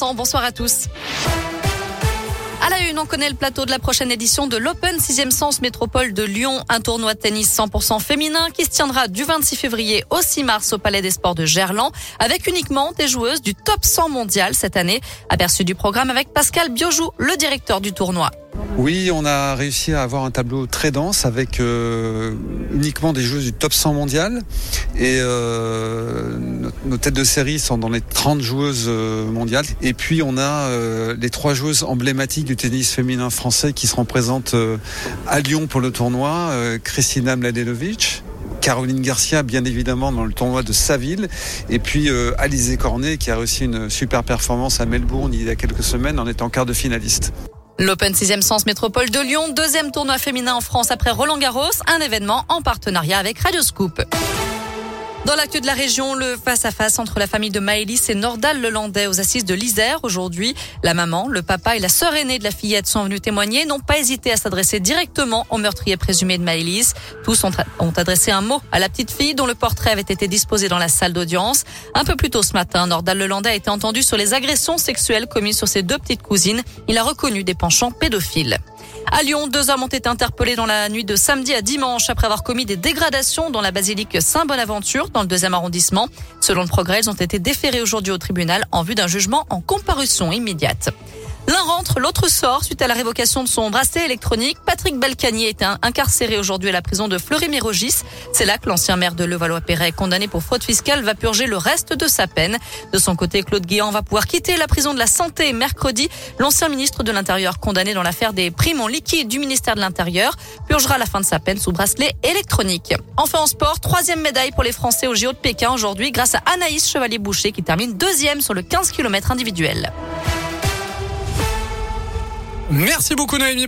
Bonsoir à tous. À la une, on connaît le plateau de la prochaine édition de l'Open 6e Sens Métropole de Lyon, un tournoi de tennis 100% féminin qui se tiendra du 26 février au 6 mars au Palais des Sports de Gerland, avec uniquement des joueuses du top 100 mondial cette année. Aperçu du programme avec Pascal Biojou, le directeur du tournoi. Oui, on a réussi à avoir un tableau très dense avec euh, uniquement des joueuses du top 100 mondial. Et euh, nos têtes de série sont dans les 30 joueuses euh, mondiales. Et puis on a les trois joueuses emblématiques du tennis féminin français qui seront présentes à Lyon pour le tournoi. Kristina Mladenovic, Caroline Garcia, bien évidemment, dans le tournoi de Saville. Et puis euh, Alizé Cornet, qui a réussi une super performance à Melbourne il y a quelques semaines en étant quart de finaliste. L'Open 6e Sens Métropole de Lyon, deuxième tournoi féminin en France après Roland Garros, un événement en partenariat avec Radio Scoop. Dans l'actu de la région, le face-à-face entre la famille de Maëlys et Nordal Lelandais aux assises de l'Isère aujourd'hui. La maman, le papa et la sœur aînée de la fillette sont venus témoigner, n'ont pas hésité à s'adresser directement au meurtrier présumé de Maëlys. Tous ont, ont, adressé un mot à la petite fille dont le portrait avait été disposé dans la salle d'audience. Un peu plus tôt ce matin, Nordal Lelandais a été entendu sur les agressions sexuelles commises sur ses deux petites cousines. Il a reconnu des penchants pédophiles. À Lyon, deux hommes ont été interpellés dans la nuit de samedi à dimanche après avoir commis des dégradations dans la basilique Saint-Bonaventure dans le deuxième arrondissement. Selon le progrès, ils ont été déférés aujourd'hui au tribunal en vue d'un jugement en comparution immédiate. L'un rentre, l'autre sort suite à la révocation de son bracelet électronique. Patrick Balkany est incarcéré aujourd'hui à la prison de Fleury-Mérogis. C'est là que l'ancien maire de Levallois-Perret, condamné pour fraude fiscale, va purger le reste de sa peine. De son côté, Claude Guéant va pouvoir quitter la prison de la Santé mercredi. L'ancien ministre de l'Intérieur, condamné dans l'affaire des primes en liquide du ministère de l'Intérieur, purgera la fin de sa peine sous bracelet électronique. Enfin en sport, troisième médaille pour les Français au JO de Pékin aujourd'hui grâce à Anaïs Chevalier-Boucher qui termine deuxième sur le 15 km individuel. Merci beaucoup Noémie.